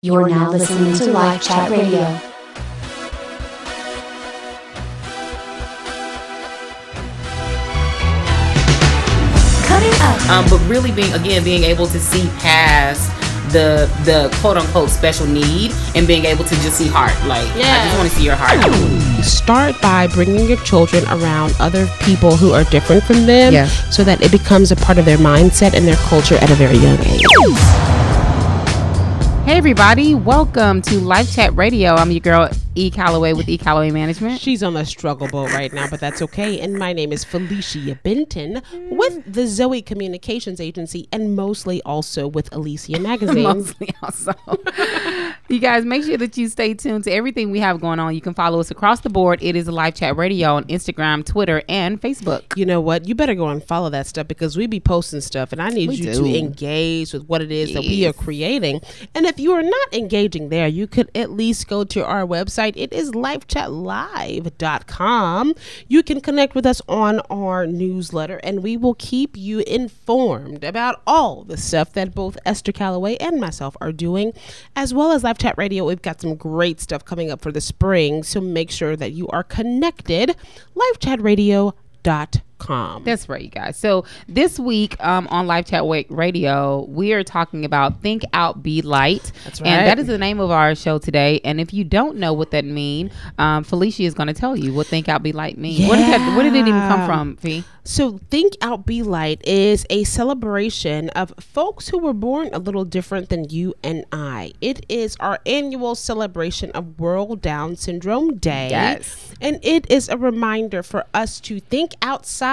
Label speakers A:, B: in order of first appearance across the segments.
A: You're now listening to LifeChat Radio.
B: Coming up. Um, but really being again being able to see past the the quote unquote special need and being able to just see heart. Like yeah. I just want to see your heart.
C: Start by bringing your children around other people who are different from them
B: Yeah.
C: so that it becomes a part of their mindset and their culture at a very young age.
D: Hey everybody, welcome to LifeChat Radio. I'm your girl E Calloway with E Calloway Management.
C: She's on the struggle boat right now, but that's okay. And my name is Felicia Benton with the Zoe Communications Agency and mostly also with Elisia Magazine.
D: Mostly also. you guys make sure that you stay tuned to everything we have going on. You can follow us across the board. It is Live Chat Radio on Instagram, Twitter, and Facebook.
C: You know what? You better go and follow that stuff because we be posting stuff and I need
D: We
C: you
D: do.
C: to engage with what it is that we are creating. And if you are not engaging there, you could at least go to our website. It is livechatlive.com. You can connect with us on our newsletter and we will keep you informed about all the stuff that both Esther Calloway and myself are doing, as well as Live Chat Radio. We've got some great stuff coming up for the spring, so make sure that you are connected. LiveChatRadio.com.
D: That's right, you guys. So this week um, on LifeChat Radio, we are talking about Think Out, Be Light.
C: That's
D: And that is the name of our show today. And if you don't know what that means, um, Felicia is going to tell you what Think Out, Be Light means. Where, did that, where did it even come from, Fee?
C: So, Think Out Be Light is a celebration of folks who were born a little different than you and I. It is our annual celebration of World Down Syndrome Day.
D: Yes.
C: And it is a reminder for us to think outside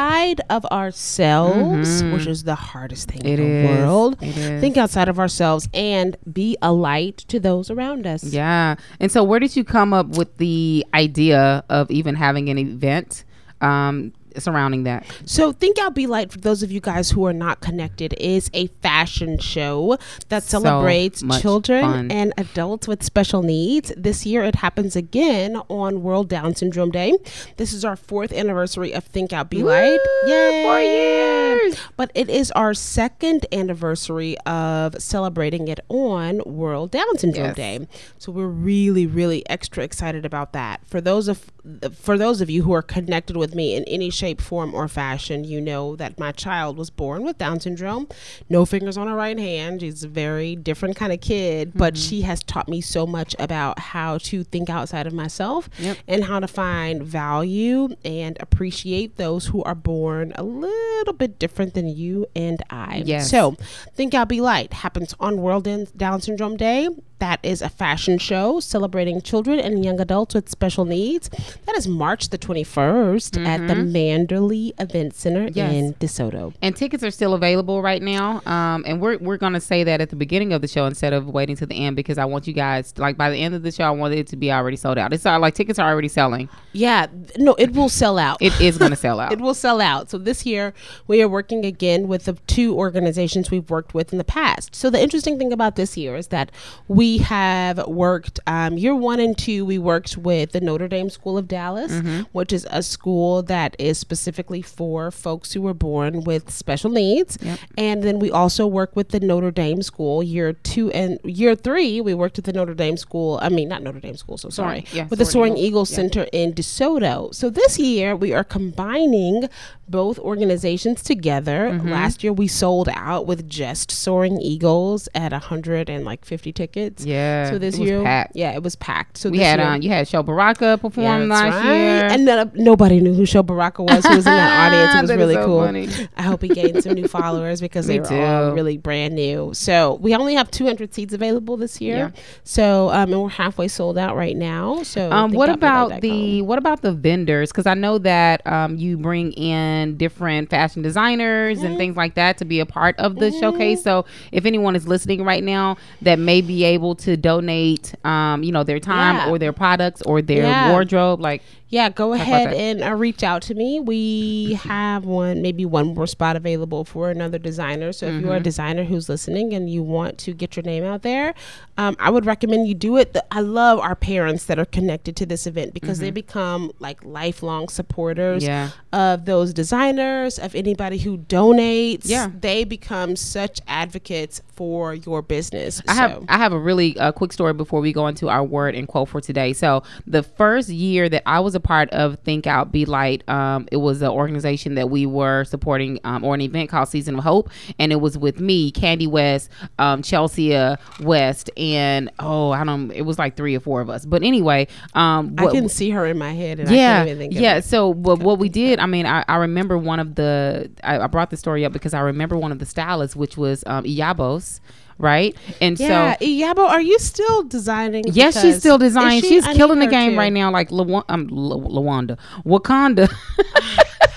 C: of ourselves, which is the hardest thing
D: Mm-hmm. It
C: in the
D: is.
C: world. Think outside of ourselves and be a light to those around us.
D: Yeah. And so, where did you come up with the idea of even having an event um, surrounding that?
C: So, Think Out Be Light, for those of you guys who are not connected, is a fashion show that
D: So
C: celebrates children
D: fun.
C: and adults with special needs. This year it happens again on World Down Syndrome Day. This is our fourth anniversary of Think Out Be Light. Yay!
D: four years.
C: But it is our second anniversary of celebrating it on World Down Syndrome
D: Yes.
C: Day. So we're really, really extra excited about that. For those of for those of you who are connected with me in any shape, form, or fashion, you know that my child was born with Down syndrome, no fingers on her right hand. She's a very different kind of kid, but mm-hmm. she has taught me so much about how to think outside of myself
D: Yep.
C: and how to find value and appreciate those who are born a little bit different than you and I.
D: Yes.
C: So, Think Out Be Light happens on World Down Syndrome Day. That is a fashion show celebrating children and young adults with special needs. That is March the 21st at the Manderley Event Center
D: Mm-hmm. Yes.
C: in DeSoto.
D: And tickets are still available right now. Um, and we're, we're going to say that at the beginning of the show instead of waiting to the end because I want you guys, like, by the end of the show, I want it to be already sold out. It's like tickets are already selling.
C: Yeah, no, it will sell out.
D: It is going to sell out.
C: It will sell out. So this year we are working again with the two organizations we've worked with in the past. So the interesting thing about this year is that we have worked um, year one and two. We worked with the Notre Dame School of Dallas, which is a school that is specifically for folks who were born with special needs. And then we also work with the Notre Dame School year two and year three. We worked at the Notre Dame School. I mean, not Notre Dame School. So sorry,
D: Soaring- yeah,
C: with the
D: Soaring Eagle.
C: Eagle Center in DeSoto. So this year we are combining both organizations together.
D: Mm-hmm.
C: Last year we sold out with just Soaring Eagles at a hundred and like fifty tickets.
D: Yeah,
C: So this year,
D: packed.
C: yeah, it was packed. So
D: we
C: this
D: had
C: year,
D: um, you had Sho Baraka perform
C: that's
D: last
C: right.
D: year.
C: and then, uh, nobody knew who Sho Baraka was. Who was in that audience? It was really
D: so
C: cool.
D: funny.
C: I hope he gained some new followers because they were all really brand new. So we only have 200 seats available this year.
D: Yeah.
C: So um, and we're halfway sold out right now. So
D: Um, what
C: I'll be right
D: about the what about the vendors? Because I know that um, you bring in different fashion designers and things like that to be a part of the showcase. So if anyone is listening right now that may be able to donate, um, you know, their time
C: Yeah.
D: or their products or their
C: Yeah.
D: wardrobe, like
C: yeah, go ahead and uh, reach out to me. We have one, maybe one more spot available for another designer. So mm-hmm. if you're a designer who's listening and you want to get your name out there, um, I would recommend you do it. I love our parents that are connected to this event because mm-hmm. they become like lifelong supporters yeah. of those designers, of anybody who donates. Yeah, they become such advocates for your business.
D: I so. have I have a really uh, quick story before we go into our word and quote for today. So the first year that I was a part of Think Out Be Light, um, it was an organization that we were supporting um, or an event called Season of Hope, and it was with me, Candy West, um, Chelsea West, and oh I don't. It was like three or four of us. But anyway, um,
C: what, I can see her in my head.
D: yeah, yeah. So what, what we did, I mean, I, I remember one of the. I, I, brought the story up because I remember one of the stylists, which was um, Iyabos right? And yeah,
C: so Iyabo, are you still designing?
D: Yes, she's still designing. She? She's killing the game too. right now, like Law- um, Lawanda, Wakanda.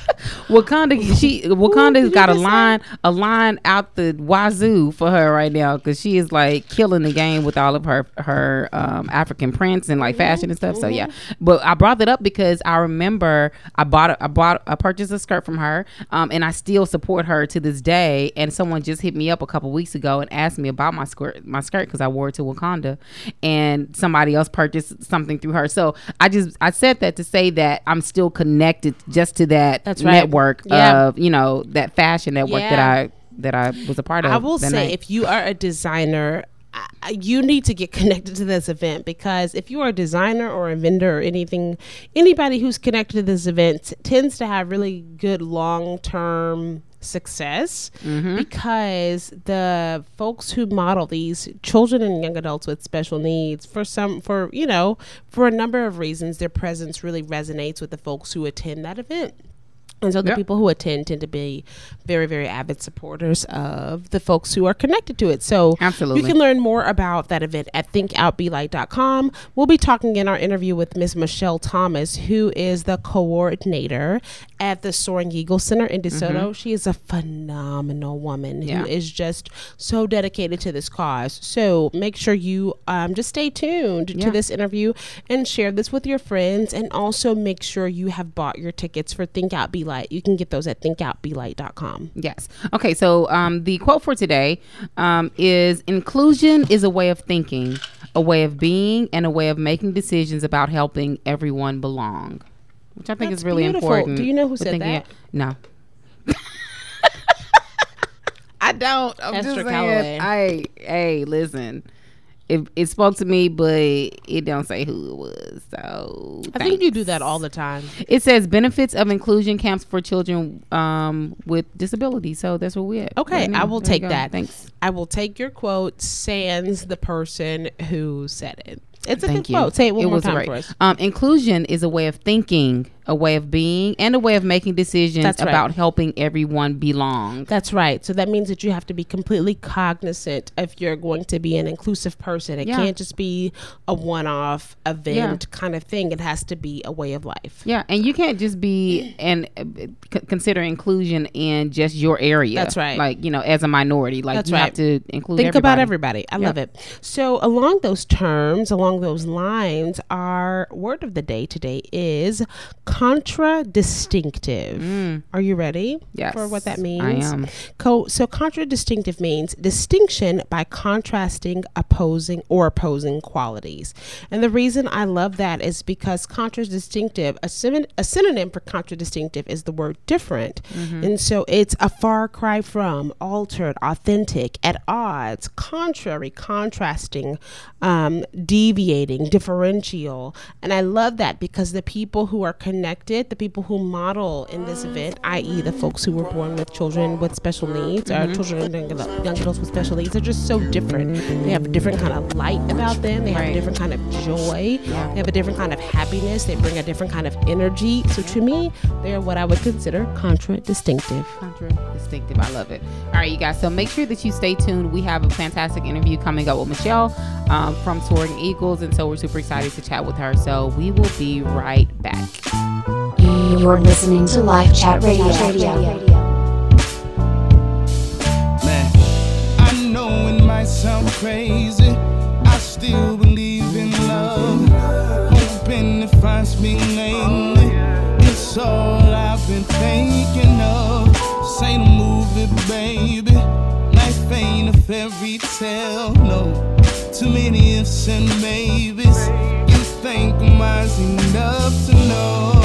D: Wakanda, she Wakanda's got a line, a line out the wazoo for her right now because she is like killing the game with all of her her um, African prints and like mm-hmm. fashion and stuff. Mm-hmm. So yeah, but I brought that up because I remember I bought a, I bought I purchased a skirt from her, um, and I still support her to this day. And someone just hit me up a couple weeks ago and asked me about my skirt my skirt because I wore it to Wakanda, and somebody else purchased something through her. So I just I said that to say that I'm still connected just to that That's right. network network yeah. of you know that fashion network yeah. that I that I was a part of.
C: I will say, night. if you are a designer, you need to get connected to this event because if you are a designer or a vendor or anything, anybody who's connected to this event tends to have really good long term success mm-hmm. because the folks who model these children and young adults with special needs for some for you know for a number of reasons their presence really resonates with the folks who attend that event and so the yep. people who attend tend to be very, very avid supporters of the folks who are connected to it. So
D: Absolutely.
C: you can learn more about that event at thinkoutbelight.com. We'll be talking in our interview with Miss Michele Thomas, who is the coordinator at the Soaring Eagle Center in DeSoto. Mm-hmm. She is a phenomenal woman yeah. who is just so dedicated to this cause. So make sure you um, just stay tuned yeah. to this interview and share this with your friends. And also make sure you have bought your tickets for Think Out Be Light. You can get those at thinkoutbelight.com.
D: Yes. Okay. So um, the quote for today um, is inclusion is a way of thinking, a way of being, and a way of making decisions about helping everyone belong which I think That's is really beautiful. important.
C: Do you know who said that?
D: No.
C: I don't.
D: I'm Esther just saying. I hey, listen. It, it spoke to me, but it don't say who it was. So
C: I thanks. think you do that all the time.
D: It says benefits of inclusion camps for children um, with disabilities. So that's what we at.
C: Okay, right I will there take that. Thanks. I will take your quote. Sans the person who said it. It's a Thank good you. quote. Say it one it more time right. for us.
D: Um, inclusion is a way of thinking a way of being and a way of making decisions That's about helping everyone belong.
C: That's right. So that means that you have to be completely cognizant if you're going to be an inclusive person. It yeah. can't just be a one-off event yeah. kind of thing. It has to be a way of life.
D: Yeah, and you can't just be and uh, c- consider inclusion in just your area.
C: That's right.
D: Like you know, as a minority, like That's you right. have to include.
C: Think
D: everybody.
C: about everybody. I love it. So along those terms, along those lines, our word of the day today is contradistinctive. Mm. Are you ready?
D: Yes.
C: For what that means?
D: I am.
C: Co- so contradistinctive means distinction by contrasting, opposing, or opposing qualities. And the reason I love that is because contradistinctive, a, sim- a synonym for contradistinctive is the word different. Mm-hmm. And so it's a far cry from, altered, authentic, at odds, contrary, contrasting, um, deviating, differential. And I love that because the people who are connected connected, the people who model in this event, i.e., the folks who were born with children with special needs mm-hmm. or children and young adults with special needs, are just so different. They have a different kind of light about them. They have right. a different kind of joy. They have a different kind of happiness. They bring a different kind of energy. So to me, they are what I would consider contra-distinctive.
D: Contra-distinctive. I love it. All right, you guys. So make sure that you stay tuned. We have a fantastic interview coming up with Michele um, from Soaring Eagles, and so we're super excited to chat with her. So we will be right back.
A: You're listening to LifeChat Radio.
E: Man, I know it might sound crazy. I still believe in love. Hoping it finds me lately. It's all I've been thinking of. Say the movie, baby. Life ain't a fairy tale, no. Too many ifs and maybes. You think mine's enough to know?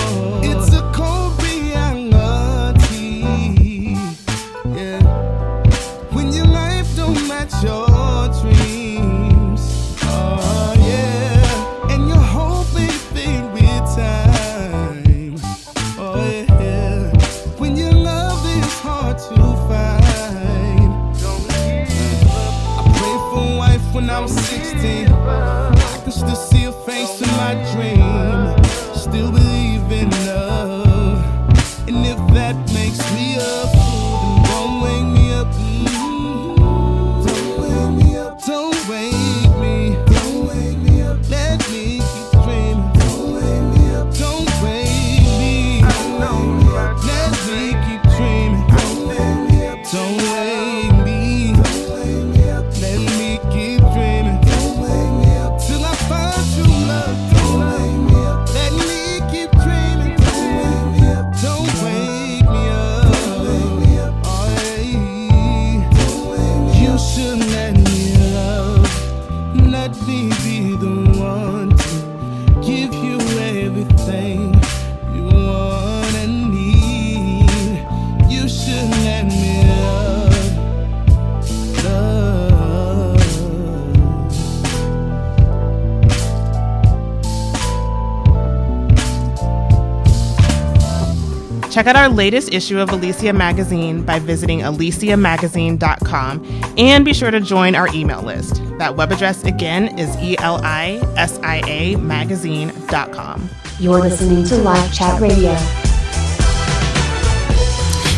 F: Check out our latest issue of Elisia Magazine by visiting elisiamagazine.com and be sure to join our email list. That web address again is E E-L-I-S-I-A magazine.com.
A: You're listening to LifeChat Radio.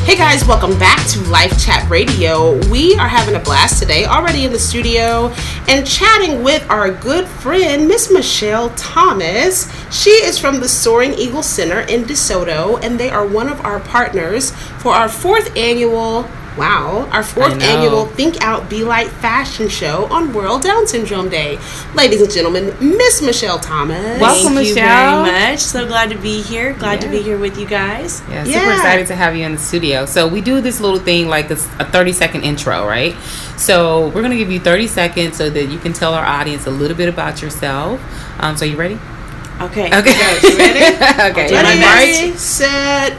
C: Hey guys, welcome back to Life Chat Radio. We are having a blast today, already in the studio and chatting with our good friend, Miss Michele Thomas. She is from the Soaring Eagle Center in DeSoto, and they are one of our partners for our fourth annual. Wow, our fourth annual Think Out Be Light fashion show on World Down Syndrome Day. Ladies and gentlemen, Miss Michele Thomas.
D: Welcome,
G: Thank you
D: Michele.
G: very much. So glad to be here. Glad to be here with you guys.
B: Yeah, super
C: Yeah.
B: excited to have you in the studio. So we do this little thing like this, a 30 second intro, right? So we're gonna give you 30 seconds so that you can tell our audience a little bit about yourself. Um, so you ready?
G: Okay.
B: Okay.
C: You ready?
B: okay.
G: do my
C: Ready, set,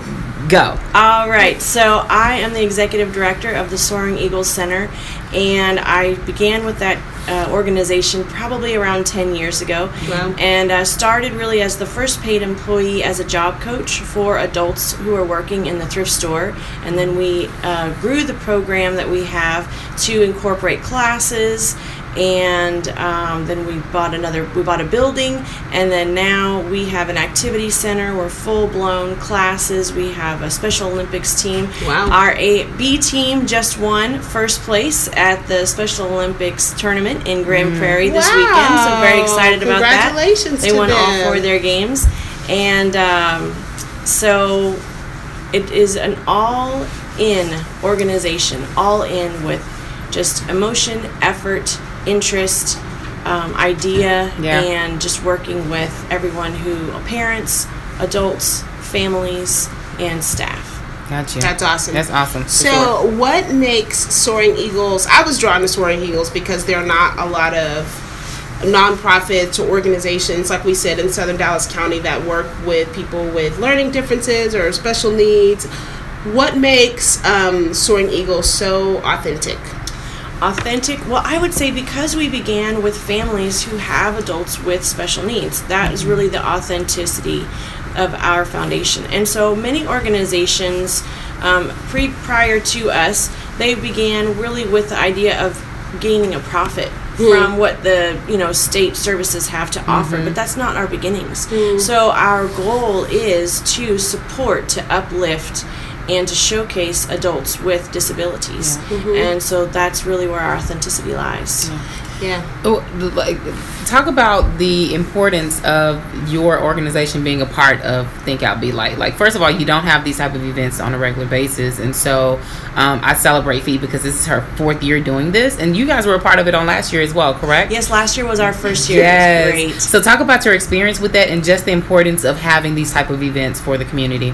B: Go.
G: All right. So I am the executive director of the Soaring Eagles Center, and I began with that uh, organization probably around 10 years ago.
C: Wow.
G: And uh, started really as the first paid employee as a job coach for adults who are working in the thrift store. And then we uh, grew the program that we have to incorporate classes and um, then we bought another we bought a building and then now we have an activity center. We're full-blown classes. We have a special olympics team.
C: Wow.
G: our a b team just won first place at the special olympics tournament in grand prairie this weekend so very excited about that.
C: Congratulations
G: they won all four of their games. And um, so it is an all in organization, all in with just emotion, effort, interest, um, idea,
B: Yeah.
G: and just working with everyone who parents, adults, families, and staff.
B: Gotcha.
C: That's awesome.
B: That's awesome.
C: So,
B: sure.
C: what makes Soaring Eagles? I was drawn to Soaring Eagles because there are not a lot of nonprofits or organizations, like we said, in Southern Dallas County that work with people with learning differences or special needs. What makes um, Soaring Eagles so authentic?
G: Authentic well i would say because we began with families who have adults with special needs that is really the authenticity of our foundation. And so many organizations um, pre prior to us they began really with the idea of gaining a profit hmm. from what the you know state services have to offer mm-hmm. but that's not our beginnings. Hmm. So our goal is to support to uplift and to showcase adults with disabilities. And so that's really where our authenticity lies.
C: Yeah.
B: Oh, like, talk about the importance of your organization being a part of Think Out Be Light. Like, first of all, you don't have these type of events on a regular basis, and so um, I celebrate Fee because this is her fourth year doing this, and you guys were a part of it on last year as well, correct?
G: yes last year was our first year. It was great.
B: So talk about your experience with that and just the importance of having these type of events for the community.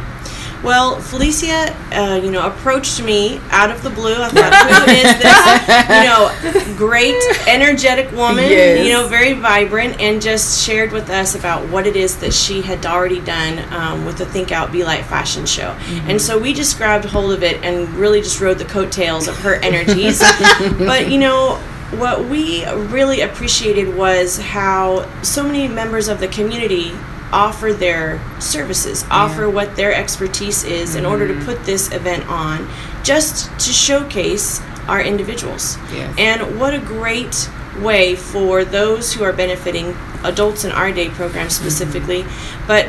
G: Well, Felicia, uh, you know, approached me out of the blue. I thought, who is this, you know, great, energetic woman,
D: Yes.
G: you know, very vibrant, and just shared with us about what it is that she had already done um, with the Think Out, Be Light fashion show. And so we just grabbed hold of it and really just rode the coattails of her energies. but, you know, what we really appreciated was how so many members of the community offer their services, offer what their expertise is in order to mm-hmm. put this event on, just to showcase our individuals.
D: Yes.
G: And what a great way for those who are benefiting adults in our day program specifically, mm-hmm. but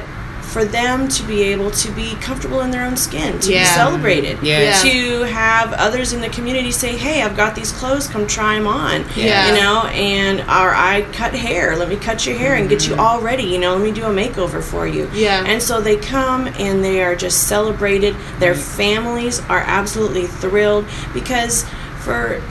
G: for them to be able to be comfortable in their own skin, to be
C: Yeah.
G: celebrated,
D: Yes.
G: to have others in the community say, "Hey, I've got these clothes. Come try them on."
C: Yeah.
G: You know, and or I cut hair. Let me cut your hair and get you mm-hmm. all ready. You know, let me do a makeover for you.
C: Yeah.
G: And so they come and they are just celebrated. Their mm-hmm. families are absolutely thrilled because for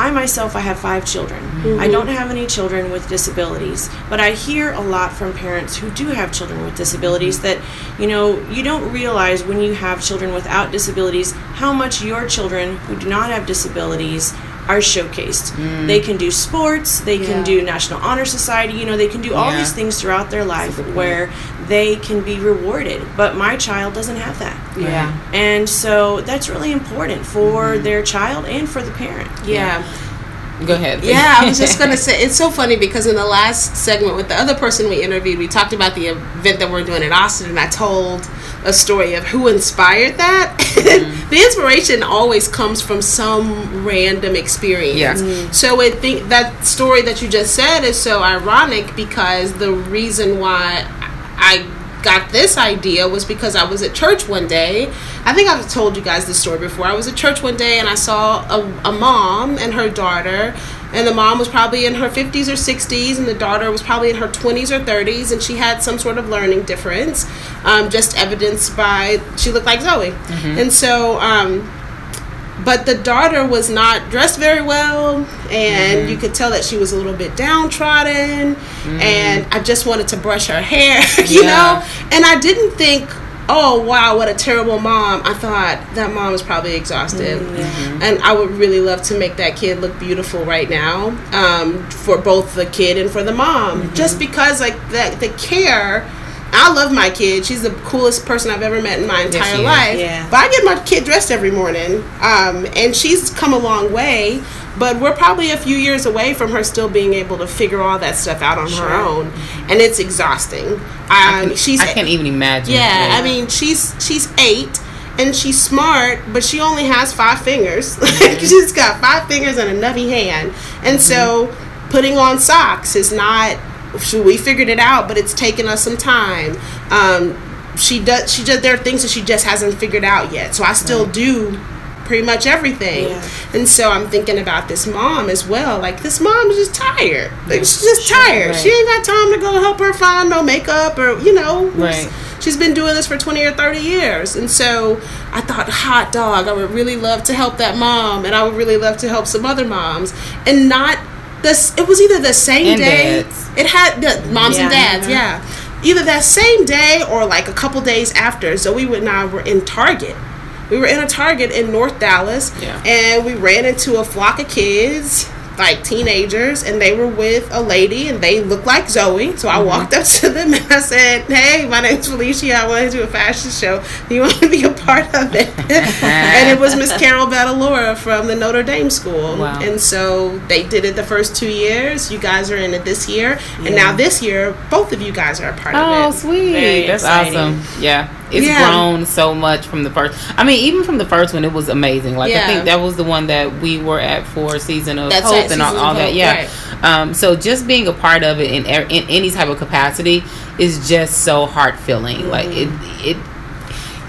G: I myself I have five children. I mm-hmm. don't have any children with disabilities, but I hear a lot from parents who do have children with disabilities mm-hmm. that you know, you don't realize when you have children without disabilities how much your children who do not have disabilities are showcased. They can do sports, they
C: Yeah.
G: can do National Honor Society, you know, they can do all
D: Yeah.
G: these things throughout their life where they can be rewarded. But my child doesn't have that.
C: Yeah.
G: And so that's really important for their child and for the parent.
C: Yeah.
D: Go ahead.
C: Yeah, I was just gonna say it's so funny because in the last segment with the other person we interviewed, we talked about the event that we're doing in Austin, and I told a story of who inspired that. Mm-hmm. the inspiration always comes from some random experience.
D: Yeah. Mm-hmm.
C: So I think that story that you just said is so ironic because the reason why I got this idea was because I was at church one day. I think I've told you guys this story before. I was at church one day and I saw a, a mom and her daughter. And the mom was probably in her 50s or 60s, and the daughter was probably in her 20s or 30s, and she had some sort of learning difference, um, just evidenced by she looked like Zoe. And so, um, but the daughter was not dressed very well and you could tell that she was a little bit downtrodden and i just wanted to brush her hair you
D: Yeah.
C: know and i didn't think oh wow what a terrible mom. I thought that mom is probably exhausted. And i would really love to make that kid look beautiful right now um, for both the kid and for the mom. Just because like that the care I love my kid. She's the coolest person I've ever met in my entire
D: is.
C: life.
G: Yeah.
C: But I get my kid dressed every morning, um, and she's come a long way. But we're probably a few years away from her still being able to figure all that stuff out on her own, and it's exhausting. Um, she's
D: I can't even imagine.
C: yeah, I mean she's she's eight and she's smart, but she only has five fingers. she's got five fingers and a nubby hand, and so putting on socks is not. She, we figured it out, but it's taken us some time. Um, she does. She just there are things that she just hasn't figured out yet. So I still do pretty much everything.
G: Yeah.
C: And so I'm thinking about this mom as well. Like this mom is just tired. Like she's just tired. She ain't got time to go help her find no makeup or you know.
D: Right.
C: She's been doing this for 20 or 30 years. And so I thought, hot dog, I would really love to help that mom and I would really love to help some other moms. And not this it was either the same
D: And
C: day.
D: dads.
C: It had the moms and
G: Yeah.
C: dads, yeah. Either that same day or like a couple days after. Zoe and I were in Target. We were in a Target in North Dallas,
D: Yeah.
C: and we ran into a flock of kids, like teenagers, and they were with a lady, and they looked like Zoe. So I mm-hmm. walked up to them and I said, "Hey, my name's Felicia. I want to do a fashion show. Do you want to be a part of it?" and it was Miss Carol Battalora from the Notre Dame School,
D: Wow.
C: and so they did it the first two years. You guys are in it this year, and now this year, both of you guys are a part
D: Oh,
C: of it.
D: Oh, sweet.
G: Very
D: That's
G: exciting.
D: awesome. Yeah. It's
C: Yeah.
D: grown so much from the first. I mean, even from the first one, it was amazing. Like,
C: Yeah.
D: I think that was the one that we were at for Season of
C: That's
D: Hope
C: right,
D: and all, all that. Yeah.
C: right.
D: Um, so just being a part of it in, in any type of capacity is just so heart filling. Like, it, it,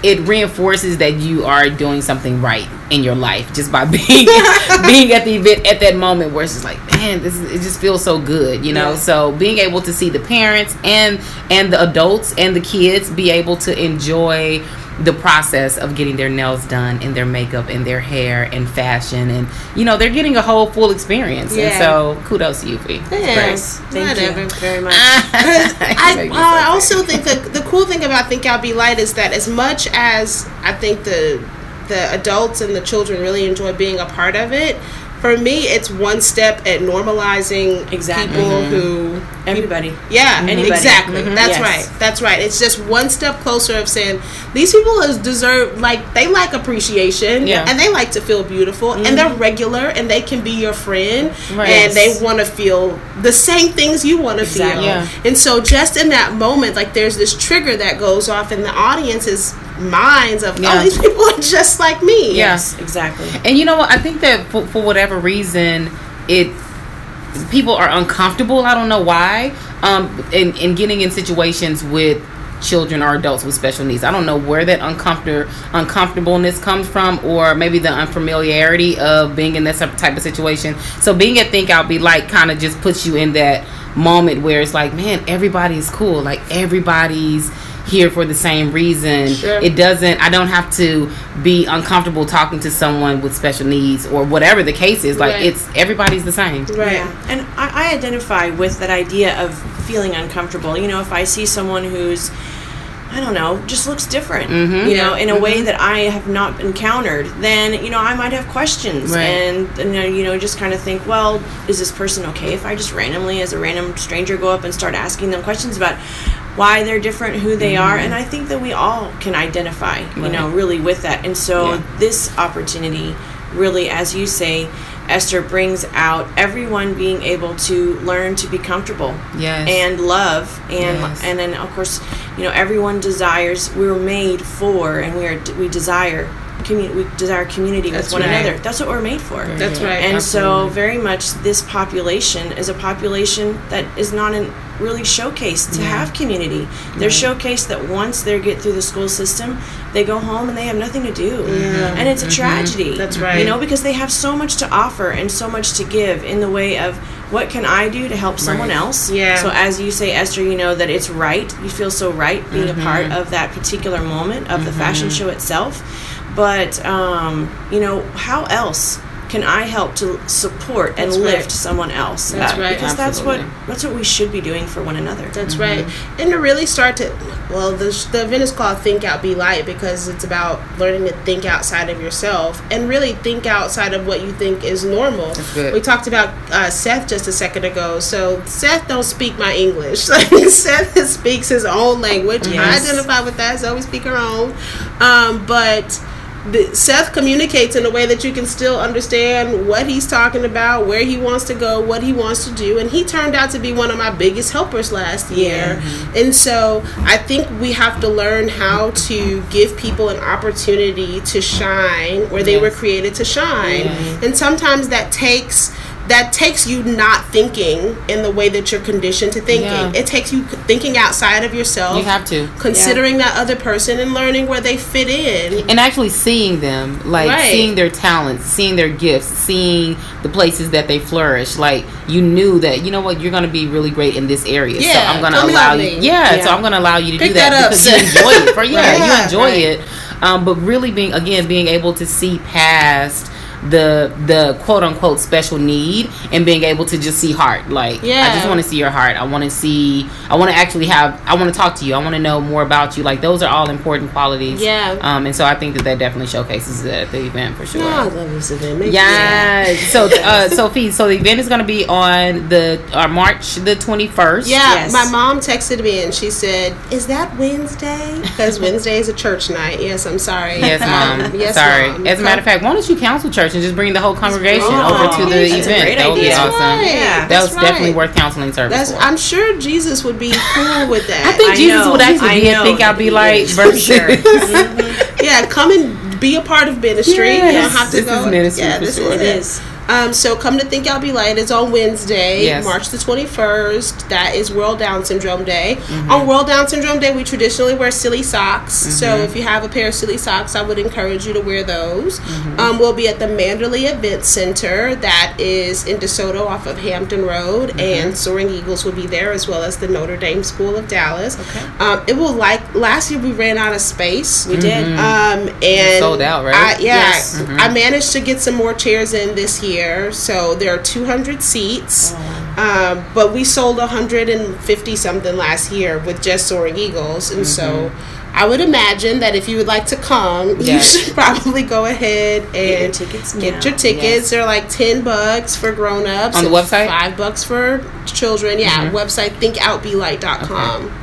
D: it reinforces that you are doing something right in your life just by being being at the event at that moment where it's just like man this is, it just feels so good you know
C: Yeah.
D: so being able to see the parents and and the adults and the kids be able to enjoy the process of getting their nails done and their makeup and their hair and fashion and you know they're getting a whole full experience and so kudos to you Fee.
C: Yes,
G: Thank
C: whatever.
G: you very much.
C: I,
D: Make me
C: uh, I also think that the cool thing about Think Out Be Light is that as much as I think the the adults and the children really enjoy being a part of it, for me it's one step at normalizing
G: Exactly.
C: people who
G: Everybody.
C: yeah,
G: Anybody.
C: exactly.
G: Mhm.
C: That's
G: Yes.
C: right. That's right. It's just one step closer of saying these people is deserve like they like appreciation
D: Yeah.
C: and they like to feel beautiful and they're regular and they can be your friend
D: Right.
C: and they want to feel the same things you want to
G: Exactly.
C: feel.
D: Yeah.
C: And so just in that moment, like there's this trigger that goes off in the audience's minds of
D: Yeah.
C: oh these people are just like me.
G: Yes, exactly.
D: And you know what? I think that for, for whatever reason, it people are uncomfortable. I don't know why. Um, in in getting in situations with children or adults with special needs. I don't know where that uncomfortable uncomfortableness comes from, or maybe the unfamiliarity of being in that type of situation. So being at Think Out Be Light kind of just puts you in that moment where it's like, man, everybody's cool. Like everybody's here for the same reason.
C: Sure.
D: It doesn't I don't have to be uncomfortable talking to someone with special needs or whatever the case is. Like
C: Right.
D: it's everybody's the same.
C: Right.
G: Yeah. And I, I identify with that idea of feeling uncomfortable. You know, if I see someone who's, I don't know, just looks different,
D: Mhm.
G: you know, in a way that I have not encountered, then, you know, I might have questions.
D: Right.
G: And, you know, you know, just kind of think, well, is this person okay if I just randomly, as a random stranger, go up and start asking them questions about why they're different, who they are? Mm-hmm. And I think that we all can identify, you know, really with that. And so
D: Yeah.
G: this opportunity really, as you say, Esther brings out everyone being able to learn to be comfortable
D: Yes.
G: and love and
D: Yes.
G: and then of course you know everyone desires we were made for and we are we desire community we desire community
C: That's
G: with one
C: right.
G: another that's what we're made for
C: That's right.
G: and so very much this population is a population that is not in, really showcased to have community. They're showcased that once they get through the school system they go home and they have nothing to do.
C: Yeah.
G: and it's a mm-hmm. tragedy
C: That's right.
G: you know because they have so much to offer and so much to give in the way of what can i do to help someone
D: Right.
G: else?
C: Yeah.
G: so as you say esther you know that it's right. You feel so right being a part mm-hmm. of that particular moment of the fashion mm-hmm. show itself. But um, you know how else can i help to support and
C: That's
G: lift
C: right.
G: someone else
C: That's
G: Uh,
C: right.
G: because that's what that's what we should be doing for one another
C: That's right. And to really start to, well, the, the event is called Think Out, Be Light because it's about learning to think outside of yourself and really think outside of what you think is normal.
D: That's good.
C: We talked about uh, Seth just a second ago. So Seth don't speak my English. Seth speaks his own language. I identify with that, so we speak our own. Um, but the, Seth communicates in a way that you can still understand what he's talking about, where he wants to go, what he wants to do, and he turned out to be one of my biggest helpers last year. And so I think we have to learn how to give people an opportunity to shine where they were created to shine. And sometimes that takes that takes you not thinking in the way that you're conditioned to thinking.
D: Yeah.
C: It takes you thinking outside of yourself
D: You have to.
C: considering that other person and learning where they fit in.
D: and actually seeing them like
C: Right.
D: seeing their talents seeing their gifts seeing the places that they flourish like you knew that you know what you're going to be really great in this area
C: Yeah, so
D: i'm going to allow you
C: me.
D: yeah, so
G: Yeah.
D: i'm going to allow you to
C: Pick
D: do that,
C: that up,
D: because you enjoy it for yeah
C: Right.
D: you enjoy
C: Right.
D: it um, but really being again being able to see past the the quote unquote special need and being able to just see heart like
C: yeah.
D: i just want to see your heart i want to see i want to actually have i want to talk to you i want to know more about you like those are all important qualities
C: Yeah.
D: um, and so I think that that definitely showcases it at the event for sure.
C: Oh, I love this event. Make me
D: Yeah. So, uh, Sophie, so the event is going to be on the uh, March the twenty first.
C: Yeah,
G: Yes.
C: my mom texted me and she said, "Is that Wednesday? Because Wednesday is a church night." Yes, I'm sorry.
D: Yes, mom.
C: Yes,
D: Sorry.
C: Mom.
D: As a matter of fact, why don't you counsel church and just bring the whole congregation
C: Oh,
D: over to the
G: that's a
D: event?
G: great
D: That would be awesome.
C: Right.
G: Yeah.
D: That
C: That's
D: was definitely
C: right.
D: worth counseling service
C: That's.
D: for.
C: I'm sure Jesus would be cool with that.
D: I think
G: I
D: Jesus
G: know.
D: would actually
G: I
D: be a
G: know
D: think I'll
G: that
D: be like
G: is,
D: versus.
G: for sure.
C: yeah, come and be a part of ministry. You don't have to
D: This
C: go.
D: is ministry
C: yeah,
D: for
C: this
D: sure.
C: is
G: It
C: it.
G: is.
C: Um, so come to Think Out Be Light is on Wednesday,
D: Yes.
C: March the 21st. That is World Down Syndrome Day.
D: Mm-hmm.
C: On World Down Syndrome Day, we traditionally wear silly socks. So
D: Mm-hmm.
C: if you have a pair of silly socks, I would encourage you to wear those.
D: Mm-hmm.
C: Um, we'll be at the Manderley Event Center. That is in DeSoto off of Hampton Road,
D: Mm-hmm.
C: and Soaring Eagles will be there as well as the Notre Dame School of Dallas. Okay. Um, it will like last year we ran out of space.
G: We did.
C: Um, and
D: sold out, right?
C: I, yeah,
G: Yes.
C: I managed to get some more chairs in this year, so there are 200 seats. Um, but we sold 150 something last year with just Soaring Eagles, and so I would imagine that if you would like to come,
D: Yes.
C: you should probably go ahead and get
G: your tickets
C: Get
G: now.
C: your tickets. They're like 10 bucks for grown-ups
D: On the website? Mm-hmm.
C: Five bucks for children. Yeah, website thinkoutbelight.com.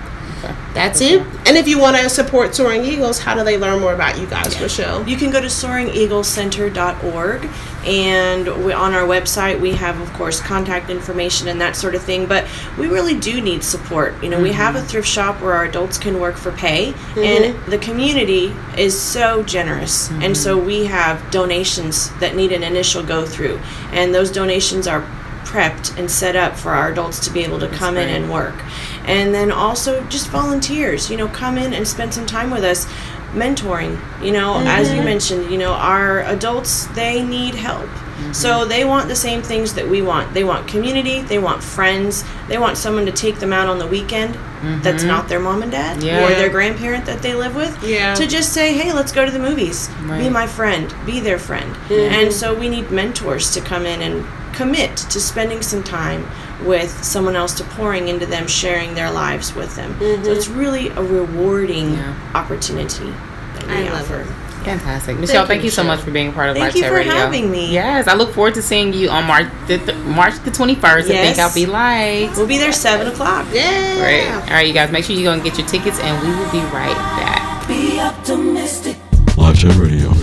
C: That's it. And if you want to support Soaring Eagles, how do they learn more about you guys, Michele?
G: You can go to soaringeaglecenter.org and we, on our website we have of course contact information and that sort of thing but we really do need support. You know we have a mm-hmm. thrift shop where our adults can work for pay and mm-hmm. the community is so generous. And so mm-hmm. we have donations that need an initial go through and those donations are prepped and set up for our adults to be able to come in and work. And then also just volunteers, you know, come in and spend some time with us mentoring. You know, as you mm-hmm. mentioned, you know, our adults they need help. Mm-hmm. So they want the same things that we want. They want community, they want friends, they want someone to take them out on the weekend that's mm-hmm. not their mom and dad
D: Yeah.
G: or their grandparent that they live with.
C: Yeah.
G: To just say, "Hey, let's go to the movies. Be my friend, be their friend." And so we need mentors to come in and commit to spending some time with someone else to pouring into them sharing their lives with them so mm-hmm. it's really a rewarding
D: Yeah.
G: opportunity that we
C: I love
G: offer
C: it.
D: Fantastic. Michele, thank,
G: you,
D: you so much for being part of
G: Thank
D: Live
G: you
D: Chat
G: for having me.
D: Yes, I look forward to seeing you on March the th- March the 21st. I think
G: Yes.
D: I'll be live.
G: we'll be there seven o'clock
C: Yeah.
D: Great. All right, you guys, make sure you go and get your tickets, and we will be right back.
H: Be optimistic
I: LifeChat Radio.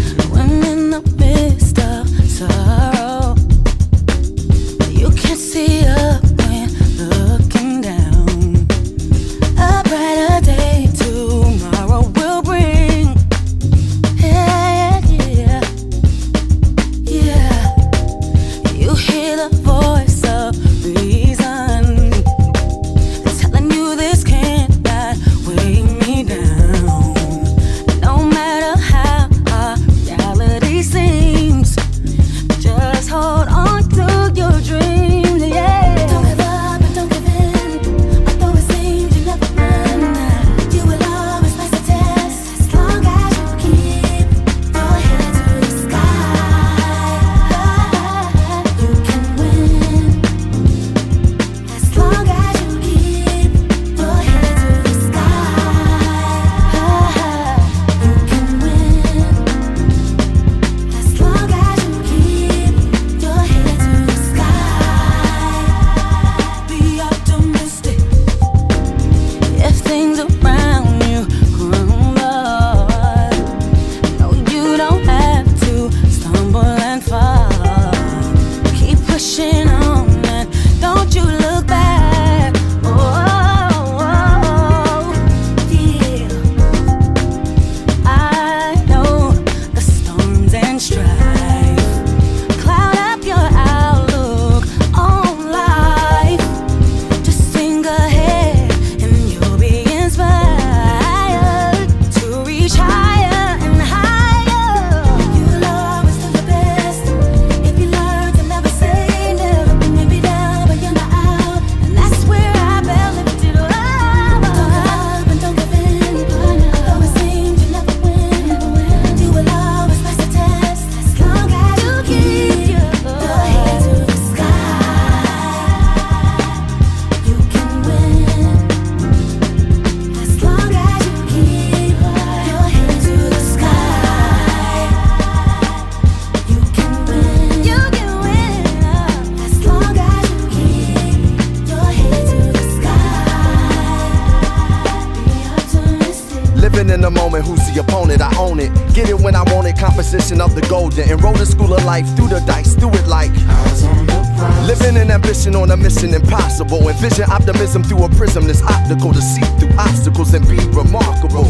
J: Living in ambition on a mission impossible. Envision optimism through a prism that's optical to see through obstacles and be remarkable.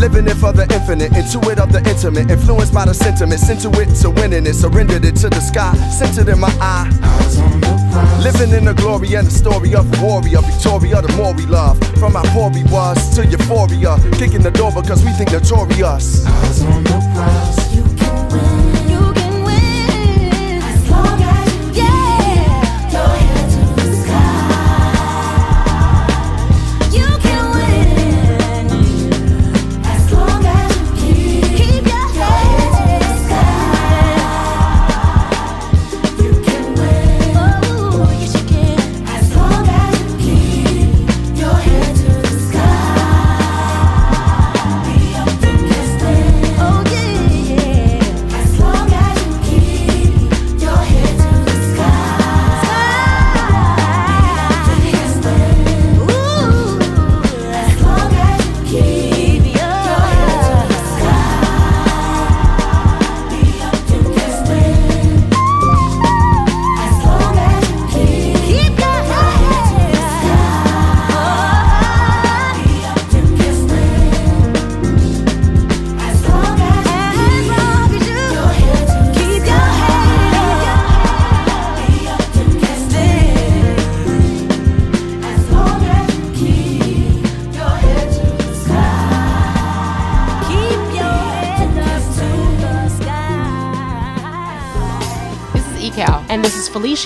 J: Living it for the infinite, intuit of the intimate, influenced by the sentiments, into it to winning it, surrendered it to the sky, centered in my eye. Living in the glory and the story of a warrior, Victoria, the more we love. From how poor we was to euphoria, kicking the door because we think notorious.
I: You can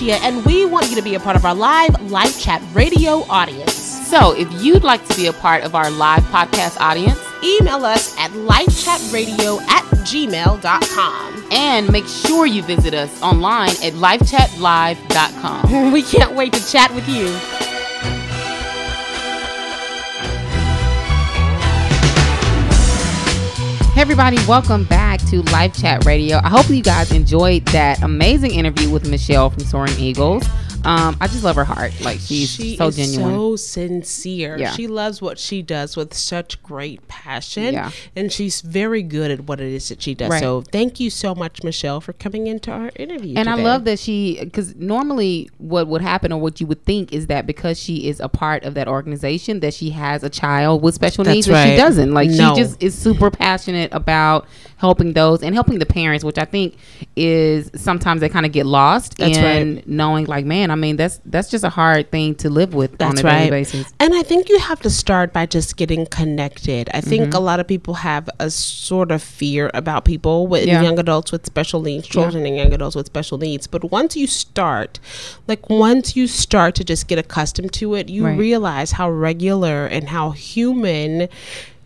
C: and we want you to be a part of our live live chat radio audience.
D: So, if you'd like to be a part of our live podcast audience,
C: Email us at lifechatradio at gmail.com.
D: and make sure you visit us online at livechatlive.com.
C: We can't wait to chat with you.
D: Hey everybody, welcome back to LifeChat Radio. I hope you guys enjoyed that amazing interview with Michele from Soaring Eagles. Um, I just love her heart. Like she's
C: she
D: so genuine.
C: so sincere.
D: Yeah.
C: She loves what she does with such great passion.
D: Yeah.
C: And she's very good at what it is that she does.
D: Right.
C: So thank you so much, Michele, for coming into our interview.
D: and I love that she, because normally what would happen or what you would think is that because she is a part of that organization, that she has a child with special
C: That's
D: needs, but she doesn't. Like
C: No.
D: she just is super passionate about helping those and helping the parents, which I think is sometimes they kind of get lost
C: That's
D: in
C: right.
D: knowing, like, man, I mean, that's that's just a hard thing to live with on
C: That's
D: a daily
C: right.
D: basis.
C: And I think you have to start by just getting connected. I think
D: Mm-hmm.
C: a lot of people have a sort of fear about people with
D: Yeah.
C: young adults with special needs, children and young adults with special needs. But once you start, like once you start to just get accustomed to it, you
D: Right.
C: realize how regular and how human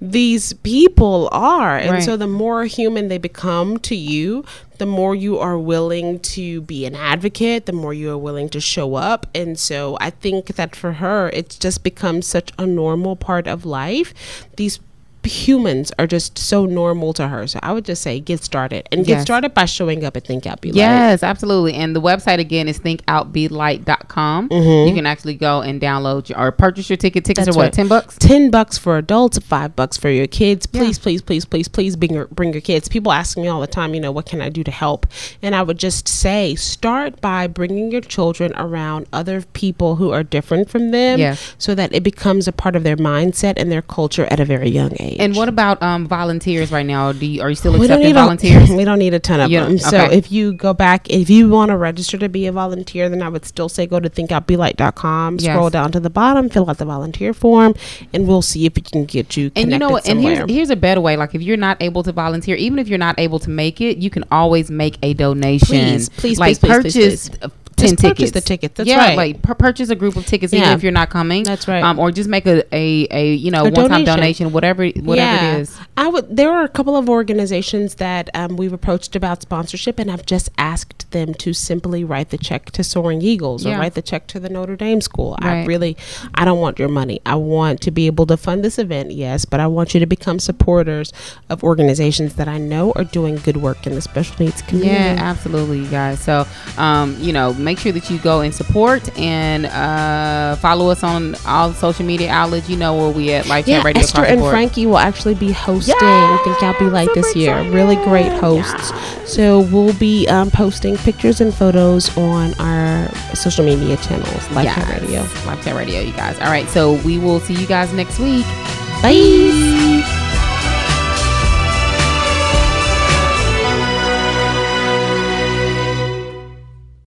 C: these people are. And
D: Right.
C: so the more human they become to you, the more you are willing to be an advocate, the more you are willing to show up. And so I think that for her, it's just become such a normal part of life. These humans are just so normal to her. So I would just say get started and get
D: Yes.
C: started by showing up at Think Out Be Light.
D: Yes, absolutely. And the website again is thinkoutbelight.com. Mm-hmm. You can actually go and download your, or purchase your ticket. Tickets
C: That's
D: are what,
C: right.
D: 10 bucks?
C: 10 bucks for adults, 5 bucks for your kids.
D: Yeah.
C: Please, please, please, please, please bring your, bring your kids. People ask me all the time, you know, what can I do to help? And I would just say start by bringing your children around other people who are different from them
D: Yes.
C: so that it becomes a part of their mindset and their culture at a very young age.
D: And what about um, volunteers right now? Do you, are you still
C: we
D: accepting
C: need
D: volunteers?
C: A, we don't need a ton of
D: You
C: them. So
D: okay.
C: if you go back, if you want to register to be a volunteer, then I would still say go to thinkoutbelight.com,
D: Yes.
C: scroll down to the bottom, fill out the volunteer form, and we'll see if we can get you connected
D: and you know what? And here's here's a better way. Like if you're not able to volunteer, even if you're not able to make it, you can always make a donation.
C: Please, please,
D: like
C: please, please, please,
D: purchase.
C: Please.
D: 10
C: Just purchase
D: tickets.
C: the tickets. That's
D: yeah,
C: right.
D: like pur- purchase a group of tickets even if you're not coming.
C: That's right.
D: Um, or just make a, a, a you know one time
C: donation.
D: donation, whatever whatever it is.
C: I would. There are a couple of organizations that um, we've approached about sponsorship, and I've just asked them to simply write the check to Soaring Eagles or write the check to the Notre Dame School. I really, I don't want your money. I want to be able to fund this event, yes, but I want you to become supporters of organizations that I know are doing good work in the special needs community.
D: Yeah, absolutely, you guys. So, um, you know, make sure that you go and support and uh, follow us on all social media outlets. You know where we at, Life
C: Yeah,
D: Chat Radio.
C: Esther and. Frankie will actually be hosting
D: Yeah,
C: Think Out Be Light this year.
D: excited.
C: Really great hosts. So we'll be um, posting pictures and photos on our social media channels, Life Chat
D: Yes.
C: Radio.
D: LifeChat Radio, you guys. All right, so we will see you guys next week.
C: Bye.